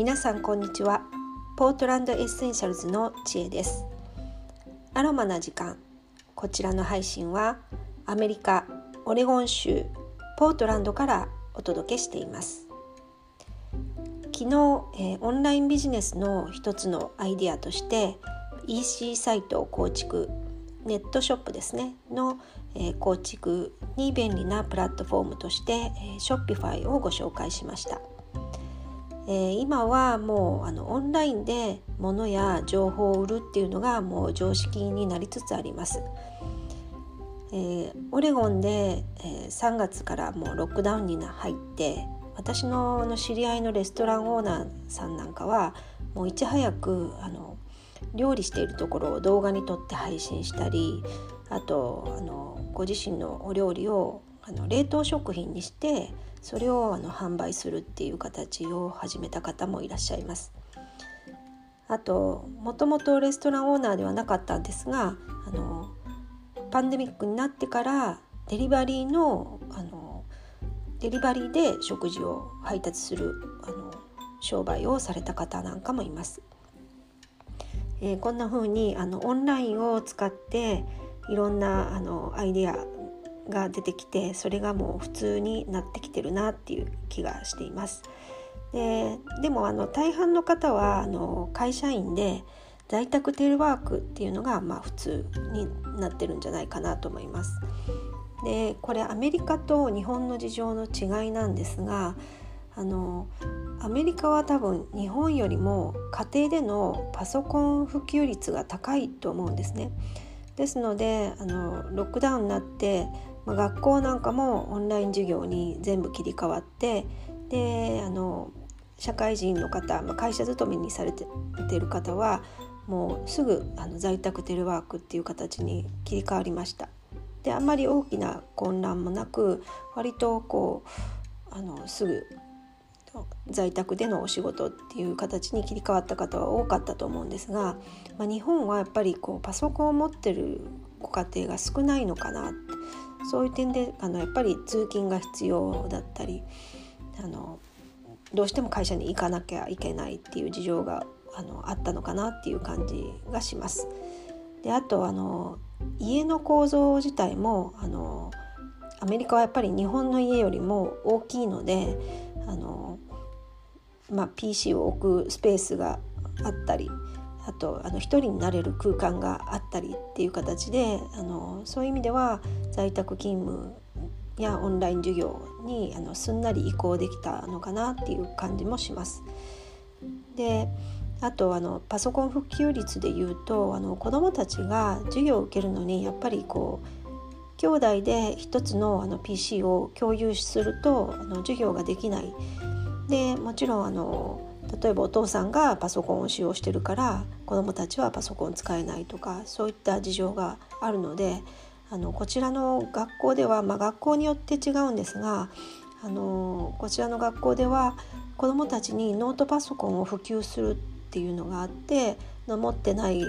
皆さんこんにちは。 Portland Essentials の知恵です。アロマな時間。こちらの配信はアメリカオレゴン州ポートランドからお届けしています。昨日、えー、オンラインビジネスの一つのアイデアとして EC サイトを構築。ネットショップですね。の、えー、構築に便利なプラットフォームとして、えー、 Shopify をご紹介しました、えー、今はもうあのオンラインで物や情報を売るっていうのがもう常識になりつつあります、えー、オレゴンで、えー、3月からもうロックダウンに入って私のの知り合いのレストランオーナーさんなんかはもういち早くあの料理しているところを動画に撮って配信したりあとあのご自身のお料理をあの冷凍食品にしてそれをあの販売するっていう形を始めた方もいらっしゃいます。あともともとレストランオーナーではなかったんですがあのパンデミックになってからデリバリーのあのデリバリーで食事を配達するあの商売をされた方なんかもいます。えー、こんな風にあのオンラインを使っていろんなあのアイデアが出てきてそれがもう普通になってきてるなっていう気がしています。ででもあの大半の方はあの会社員で在宅テレワークっていうのがまあ普通になってるんじゃないかなと思います。でこれアメリカと日本の事情の違いなんですがあのアメリカは多分日本よりも家庭でのパソコン普及率が高いと思うんですね。ですのであのロックダウンになって、まあ、学校なんかもオンライン授業に全部切り替わってであの社会人の方、まあ、会社勤めにされてる方はもうすぐあの在宅テレワークっていう形に切り替わりました。であんまり大きな混乱もなく割とこうあのすぐ在宅でのお仕事っていう形に切り替わった方は多かったと思うんですが、まあ、日本はやっぱりこうパソコンを持ってるご家庭が少ないのかなっそういう点であのやっぱり通勤が必要だったりあのどうしても会社に行かなきゃいけないっていう事情があのあったのかなっていう感じがします。であとあの家の構造自体もあのアメリカはやっぱり日本の家よりも大きいのであの、まあ、PC を置くスペースがあったりあとあの一人になれる空間があったりっていう形であのそういう意味では在宅勤務やオンライン授業にあのすんなり移行できたのかなっていう感じもします。であとあのパソコン普及率でいうとあの子どもたちが授業を受けるのにやっぱりこう兄弟で一つのあの PC を共有するとあの授業ができないでもちろんあの例えばお父さんがパソコンを使用してるから子どもたちはパソコン使えないとかそういった事情があるのであのこちらの学校では、まあ、学校によって違うんですがあのこちらの学校では子どもたちにノートパソコンを普及するっていうのがあって持ってない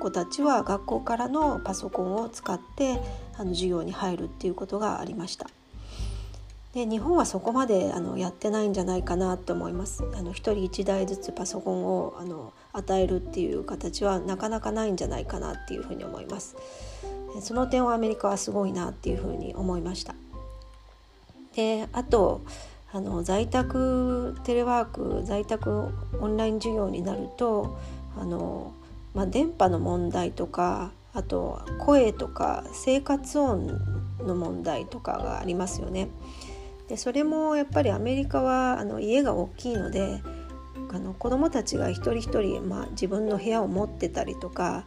子たちは学校からのパソコンを使ってあの授業に入るっていうことがありました。で日本はそこまであのやってないんじゃないかなと思います。あの1人1台ずつパソコンをあの与えるっていう形はなかなかないんじゃないかなっていうふうに思います。その点はアメリカはすごいなっていうふうに思いました。であとあの在宅テレワーク在宅オンライン授業になるとあのまあ、電波の問題とかあと声とか生活音の問題とかがありますよね。でそれもやっぱりアメリカはあの家が大きいのであの子どもたちが一人一人、まあ、自分の部屋を持ってたりとか、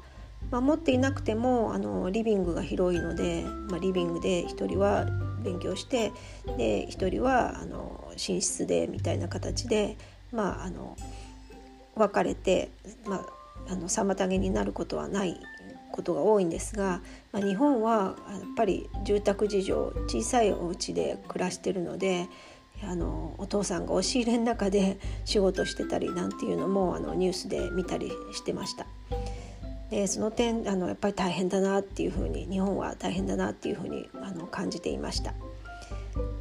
まあ、持っていなくてもあのリビングが広いので、まあ、リビングで一人は勉強してで一人はあの寝室でみたいな形で、まあ、あの分かれて、まあ、あの妨げになることはないことが多いんですが、まあ、日本はやっぱり住宅事情小さいお家で暮らしてるのであのお父さんが押し入れの中で仕事してたりなんていうのもあのニュースで見たりしてました。でその点あのやっぱり大変だなっていうふうに日本は大変だなっていうふうにあの感じていました。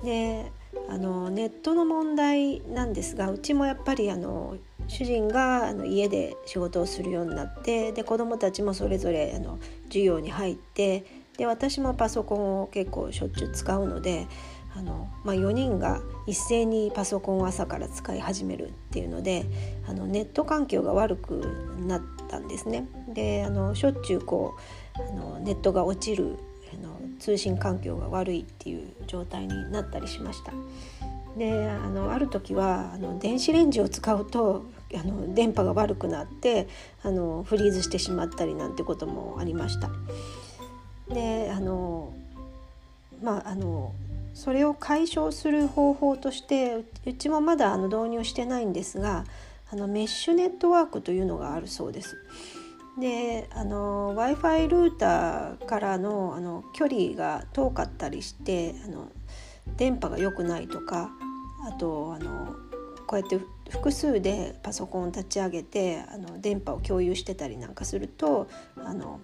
であのネットの問題なんですがうちもやっぱりあの主人があの家で仕事をするようになってで子どもたちもそれぞれあの授業に入ってで私もパソコンを結構しょっちゅう使うのであの、まあ、4人が一斉にパソコンを朝から使い始めるっていうのであのネット環境が悪くなったんですね。であのしょっちゅうこうあのネットが落ちるあの通信環境が悪いっていう状態になったりしました。であのある時はあの電子レンジを使うとあの電波が悪くなってあのフリーズしてしまったりなんてこともありました。であのまああのそれを解消する方法としてうちもまだあの導入してないんですがあのメッシュネットワークというのがあるそうです。で w i f i ルーターからのあの距離が遠かったりしてあの電波が良くないとかあとあのこうやって複数でパソコンを立ち上げてあの電波を共有してたりなんかするとあの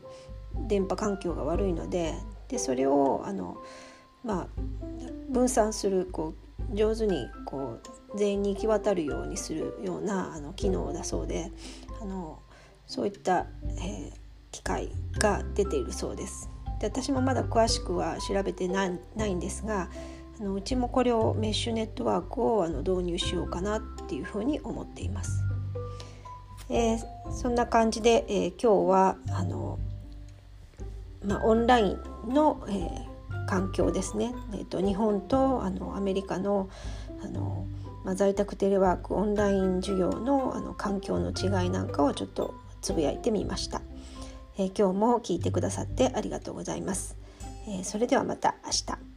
電波環境が悪いのででそれをあの、まあ、分散するこう上手にこう全員に行き渡るようにするようなあの機能だそうであのそういった、えー、機械が出ているそうです。で私もまだ詳しくは調べてないんですがあのうちもこれをメッシュネットワークをあの導入しようかなっていうふうに思っています。えー、そんな感じで、えー、今日はあの、まあ、オンラインの、えー、環境ですね、えーと、日本とあのアメリカのあの、まあ、在宅テレワークオンライン授業のあの環境の違いなんかをちょっとつぶやいてみました、え今日も聞いてくださってありがとうございます、えそれではまた明日。